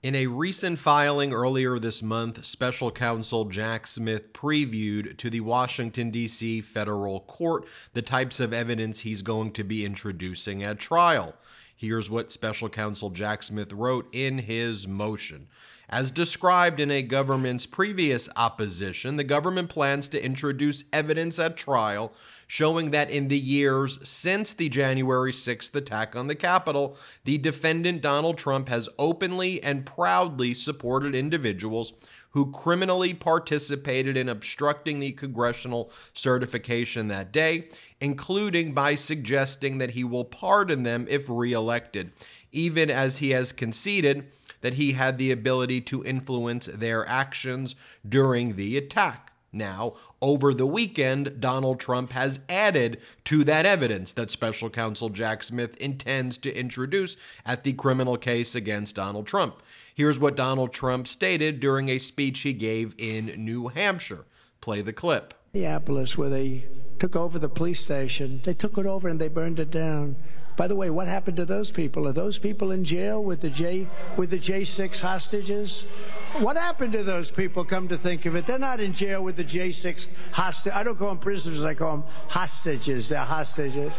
In a recent filing earlier this month, special counsel Jack Smith previewed to the Washington, D.C. federal court the types of evidence he's going to be introducing at trial. Here's what special counsel Jack Smith wrote in his motion. As described in a government's previous opposition, the government plans to introduce evidence at trial showing that in the years since the January 6th attack on the Capitol, the defendant Donald Trump has openly and proudly supported individuals who criminally participated in obstructing the congressional certification that day, including by suggesting that he will pardon them if reelected, even as he has conceded that he had the ability to influence their actions during the attack. Now, over the weekend, Donald Trump has added to that evidence that special counsel Jack Smith intends to introduce at the criminal case against Donald Trump. Here's what Donald Trump stated during a speech he gave in New Hampshire. Play the clip. Minneapolis, where they took over the police station, they took it over and they burned it down. By the way, what happened to those people? Are those people in jail with the J with the J6 hostages? What happened to those people? Come to think of it, they're not in jail with the J6 hostage. I don't call them prisoners; I call them hostages. They're hostages.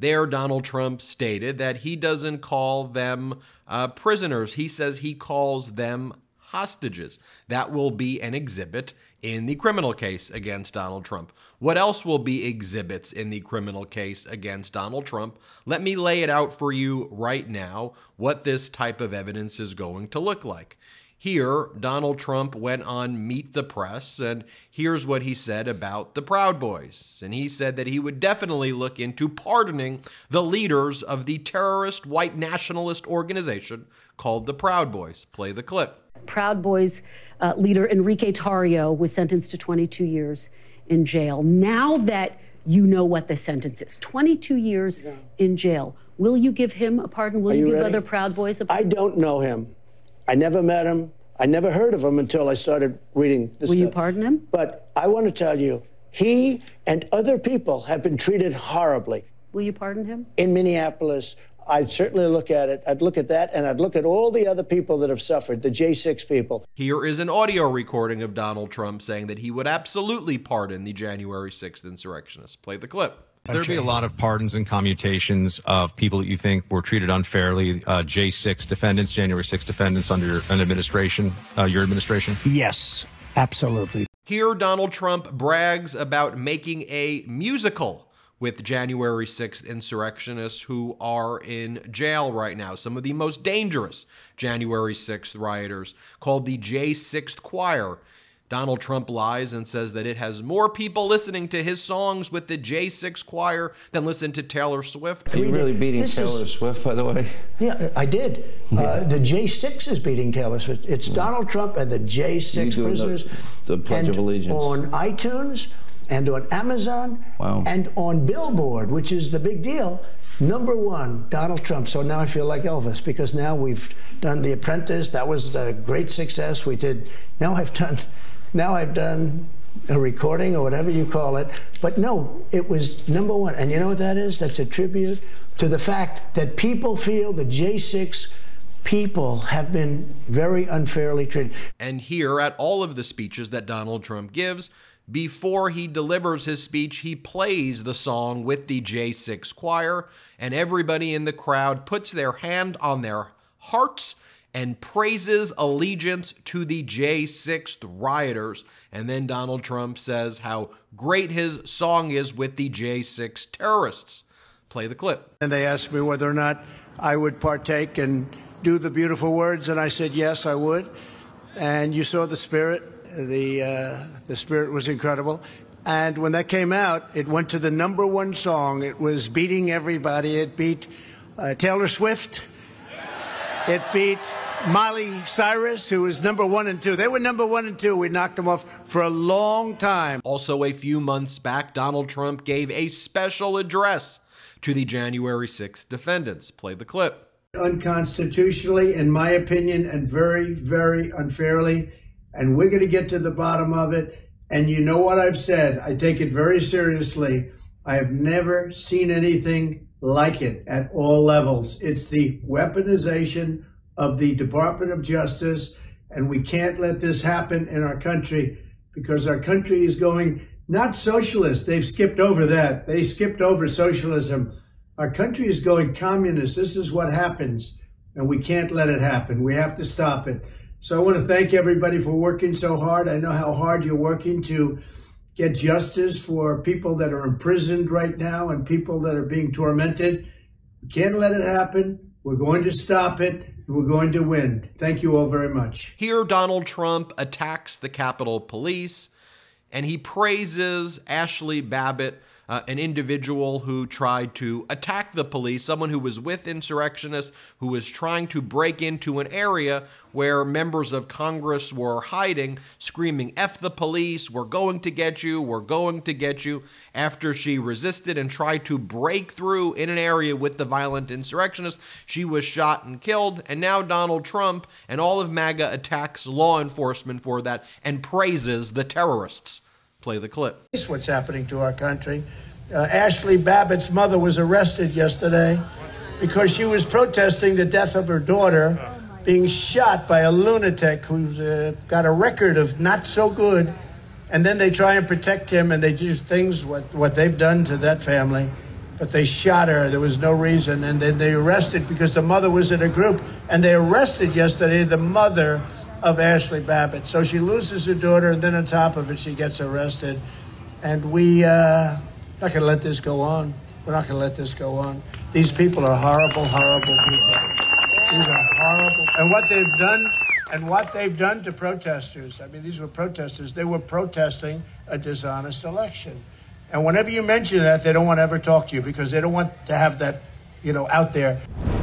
There, Donald Trump stated that he doesn't call them uh, prisoners. He says he calls them hostages. That will be an exhibit in the criminal case against Donald Trump. What else will be exhibits in the criminal case against Donald Trump? Let me lay it out for you right now what this type of evidence is going to look like. Here, Donald Trump went on Meet the Press, and here's what he said about the Proud Boys. And he said that he would definitely look into pardoning the leaders of the terrorist white nationalist organization called the Proud Boys. Play the clip. Proud Boys uh, leader Enrique Tarrio was sentenced to 22 years in jail. Now that you know what the sentence is 22 years yeah. in jail, will you give him a pardon? Will Are you, you give other Proud Boys a pardon? I don't know him. I never met him. I never heard of him until I started reading this. Will stuff. you pardon him? But I want to tell you, he and other people have been treated horribly. Will you pardon him? In Minneapolis, I'd certainly look at it. I'd look at that, and I'd look at all the other people that have suffered, the J6 people. Here is an audio recording of Donald Trump saying that he would absolutely pardon the January 6th insurrectionists. Play the clip. There'd be a lot of pardons and commutations of people that you think were treated unfairly. Uh, J6 defendants, January 6 defendants under an administration, uh, your administration? Yes, absolutely. Here, Donald Trump brags about making a musical with January 6th insurrectionists who are in jail right now. Some of the most dangerous January 6th rioters, called the J6 Choir. Donald Trump lies and says that it has more people listening to his songs with the J6 choir than listen to Taylor Swift. Are you really beating this Taylor is, Swift, by the way? Yeah, I did. Yeah. Uh, the J6 is beating Taylor Swift. It's yeah. Donald Trump and the J6 prisoners. The, the Pledge of Allegiance. On iTunes, and on Amazon wow. and on Billboard, which is the big deal. Number one, Donald Trump. So now I feel like Elvis because now we've done The Apprentice. That was a great success. We did. Now I've done. Now I've done a recording or whatever you call it. But no, it was number one. And you know what that is? That's a tribute to the fact that people feel the J6 people have been very unfairly treated. And here, at all of the speeches that Donald Trump gives, before he delivers his speech, he plays the song with the J6 choir, and everybody in the crowd puts their hand on their hearts and praises allegiance to the J6 rioters. And then Donald Trump says how great his song is with the J6 terrorists. Play the clip. And they asked me whether or not I would partake and do the beautiful words, and I said yes, I would. And you saw the spirit. The uh, the spirit was incredible. And when that came out, it went to the number one song. It was beating everybody. It beat uh, Taylor Swift. It beat Miley Cyrus, who was number one and two. They were number one and two. We knocked them off for a long time. Also, a few months back, Donald Trump gave a special address to the January 6th defendants. Play the clip. Unconstitutionally, in my opinion, and very, very unfairly. And we're going to get to the bottom of it. And you know what I've said. I take it very seriously. I have never seen anything like it at all levels. It's the weaponization of the Department of Justice, and we can't let this happen in our country because our country is going not socialist. They've skipped over that. They skipped over socialism. Our country is going communist. This is what happens, and we can't let it happen. We have to stop it. So I want to thank everybody for working so hard. I know how hard you're working to get justice for people that are imprisoned right now and people that are being tormented. We can't let it happen. We're going to stop it. We're going to win. Thank you all very much. Here, Donald Trump attacks the Capitol Police and he praises Ashli Babbitt uh, an individual who tried to attack the police, someone who was with insurrectionists, who was trying to break into an area where members of Congress were hiding, screaming, F the police, we're going to get you, we're going to get you, after she resisted and tried to break through in an area with the violent insurrectionists. She was shot and killed, and now Donald Trump and all of MAGA attacks law enforcement for that and praises the terrorists. Play the clip. This what's happening to our country. Uh, Ashli Babbitt's mother was arrested yesterday because she was protesting the death of her daughter being shot by a lunatic who's uh, got a record of not so good. And then they try and protect him and they do things, what, what they've done to that family. But they shot her. There was no reason. And then they arrested because the mother was in a group. And they arrested yesterday the mother of Ashli Babbitt. So she loses her daughter, and then on top of it, she gets arrested. And we uh, not going to let this go on. We're not going to let this go on. These people are horrible, horrible people. These are horrible. And what they've done, and what they've done to protesters. I mean, these were protesters. They were protesting a dishonest election. And whenever you mention that, they don't want to ever talk to you because they don't want to have that you know, out there.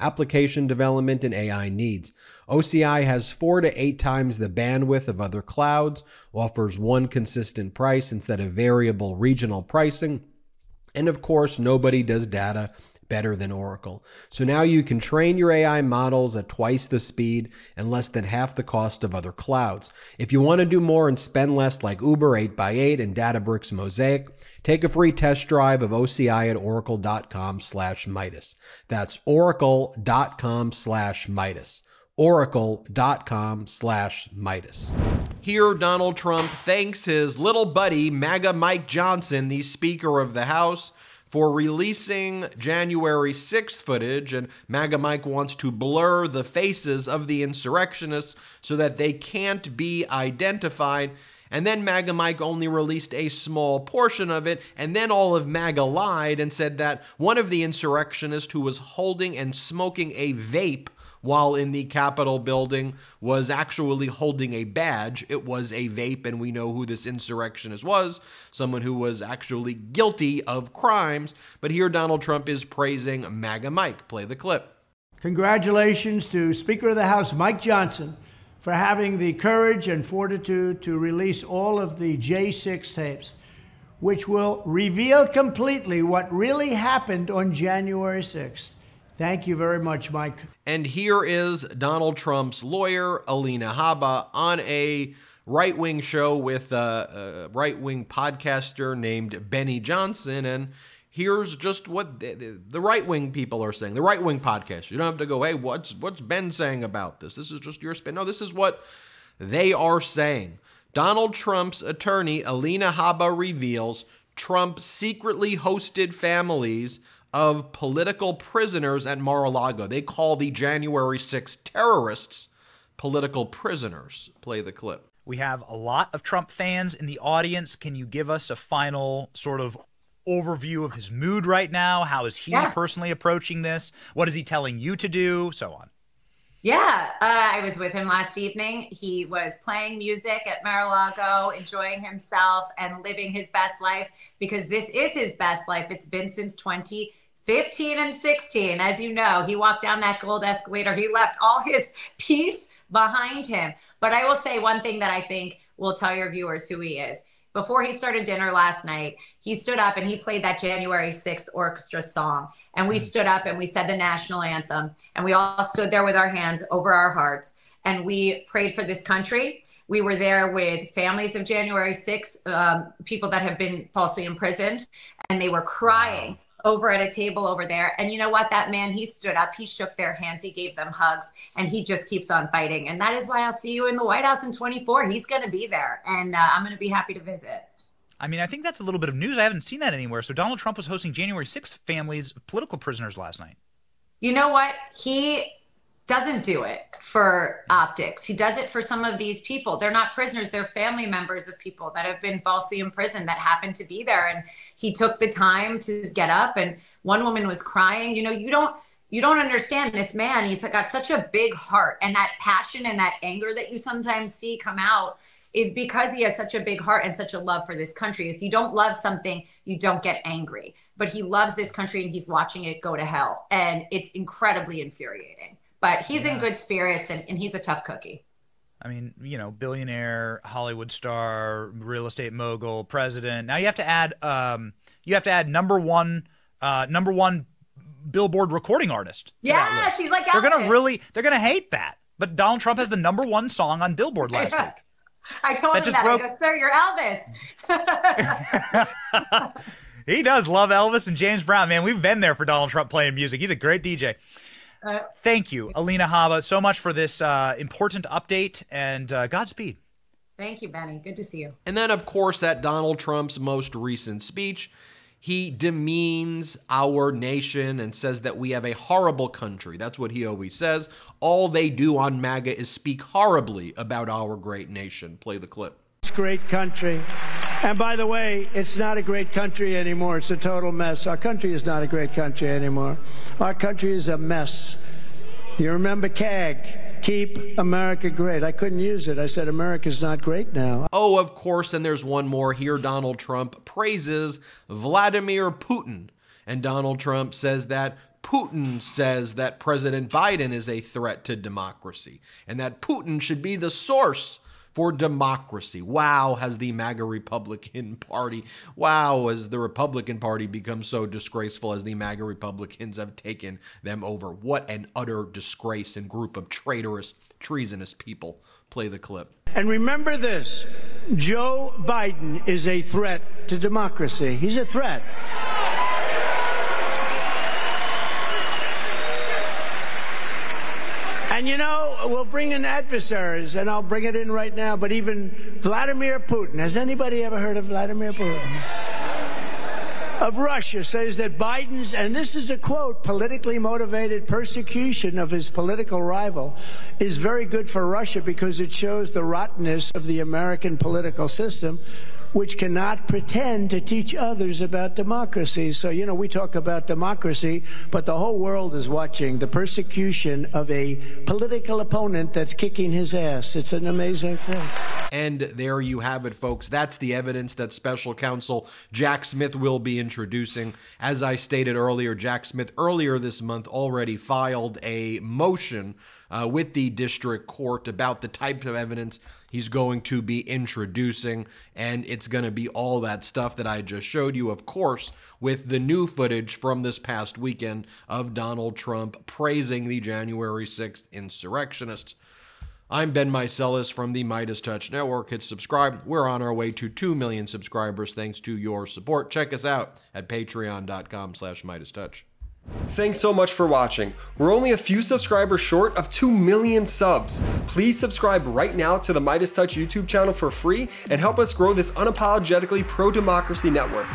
application development, and AI needs. OCI has four to eight times the bandwidth of other clouds, offers one consistent price instead of variable regional pricing, and of course, nobody does data better than Oracle. So now you can train your AI models at twice the speed and less than half the cost of other clouds. If you want to do more and spend less like Uber 8x8 and Databricks Mosaic, take a free test drive of OCI at oracle.com slash meidas. That's oracle.com slash meidas oracle.com slash meidas. Here, Donald Trump thanks his little buddy, MAGA Mike Johnson, the Speaker of the House, for releasing January 6th footage, and MAGA Mike wants to blur the faces of the insurrectionists so that they can't be identified. And then MAGA Mike only released a small portion of it, and then all of MAGA lied and said that one of the insurrectionists who was holding and smoking a vape while in the Capitol building was actually holding a badge. It was a vape, and we know who this insurrectionist was someone who was actually guilty of crimes. But here, Donald Trump is praising MAGA Mike. Play the clip. Congratulations to Speaker of the House Mike Johnson for having the courage and fortitude to release all of the J6 tapes, which will reveal completely what really happened on January 6th. Thank you very much, Mike. And here is Donald Trump's lawyer, Alina Habba, on a right wing show with a, a right wing podcaster named Benny Johnson. And here's just what the, the right wing people are saying. The right wing podcast. You don't have to go, hey, what's what's Ben saying about this? This is just your spin. No, this is what they are saying. Donald Trump's attorney, Alina Habba, reveals Trump secretly hosted families of political prisoners at Mar a Lago. They call the January 6 terrorists political prisoners. Play the clip. We have a lot of Trump fans in the audience. Can you give us a final sort of overview of his mood right now? How is he yeah. personally approaching this? What is he telling you to do? So on. Yeah, uh, I was with him last evening. He was playing music at Mar-a-Lago, enjoying himself and living his best life because this is his best life. It's been since 2015 and 16. As you know, he walked down that gold escalator. He left all his peace behind him. But I will say one thing that I think will tell your viewers who he is. Before he started dinner last night, he stood up and he played that January 6th orchestra song. And we mm. stood up and we said the national anthem. And we all stood there with our hands over our hearts and we prayed for this country. We were there with families of January 6th, um, people that have been falsely imprisoned, and they were crying. Wow over at a table over there. And you know what? That man, he stood up, he shook their hands, he gave them hugs, and he just keeps on fighting. And that is why I'll see you in the White House in 24. He's going to be there, and uh, I'm going to be happy to visit. I mean, I think that's a little bit of news. I haven't seen that anywhere. So Donald Trump was hosting January 6th families, political prisoners last night. You know what? He doesn't do it for optics. He does it for some of these people. They're not prisoners, they're family members of people that have been falsely imprisoned that happen to be there. And he took the time to get up and one woman was crying. You know, you don't you don't understand this man. He's got such a big heart and that passion and that anger that you sometimes see come out is because he has such a big heart and such a love for this country. If you don't love something, you don't get angry. But he loves this country and he's watching it go to hell. And it's incredibly infuriating but he's yeah. in good spirits and, and he's a tough cookie. I mean, you know, billionaire, Hollywood star, real estate mogul, president. Now you have to add, um, you have to add number one, uh, number one Billboard recording artist. Yeah, she's like they're gonna really, they're gonna hate that. But Donald Trump has the number one song on Billboard last week. I told that him that. Broke... I go, sir, you're Elvis. he does love Elvis and James Brown, man. We've been there for Donald Trump playing music. He's a great DJ. Uh, Thank you, Alina Habba, so much for this uh, important update and uh, Godspeed. Thank you, Benny. Good to see you. And then, of course, at Donald Trump's most recent speech, he demeans our nation and says that we have a horrible country. That's what he always says. All they do on MAGA is speak horribly about our great nation. Play the clip. It's great country. And by the way, it's not a great country anymore. It's a total mess. Our country is not a great country anymore. Our country is a mess. You remember KAG, Keep America Great. I couldn't use it. I said, America's not great now. Oh, of course. And there's one more here. Donald Trump praises Vladimir Putin. And Donald Trump says that Putin says that President Biden is a threat to democracy and that Putin should be the source for democracy. Wow, has the MAGA Republican Party, wow, has the Republican Party become so disgraceful as the MAGA Republicans have taken them over. What an utter disgrace and group of traitorous, treasonous people. Play the clip. And remember this Joe Biden is a threat to democracy. He's a threat. And you know, we'll bring in adversaries, and I'll bring it in right now, but even Vladimir Putin. Has anybody ever heard of Vladimir Putin? of Russia says that Biden's, and this is a quote, politically motivated persecution of his political rival is very good for Russia because it shows the rottenness of the American political system which cannot pretend to teach others about democracy. So, you know, we talk about democracy, but the whole world is watching the persecution of a political opponent that's kicking his ass. It's an amazing thing. And there you have it, folks. That's the evidence that special counsel Jack Smith will be introducing. As I stated earlier, Jack Smith earlier this month already filed a motion uh, with the district court about the type of evidence he's going to be introducing. And it's going to be all that stuff that I just showed you, of course, with the new footage from this past weekend of Donald Trump praising the January 6th insurrectionists. I'm Ben Meiselas from the MeidasTouch Network. Hit subscribe. We're on our way to 2 million subscribers thanks to your support. Check us out at patreon.com slash MeidasTouch. Thanks so much for watching. We're only a few subscribers short of 2 million subs. Please subscribe right now to the MeidasTouch YouTube channel for free and help us grow this unapologetically pro-democracy network.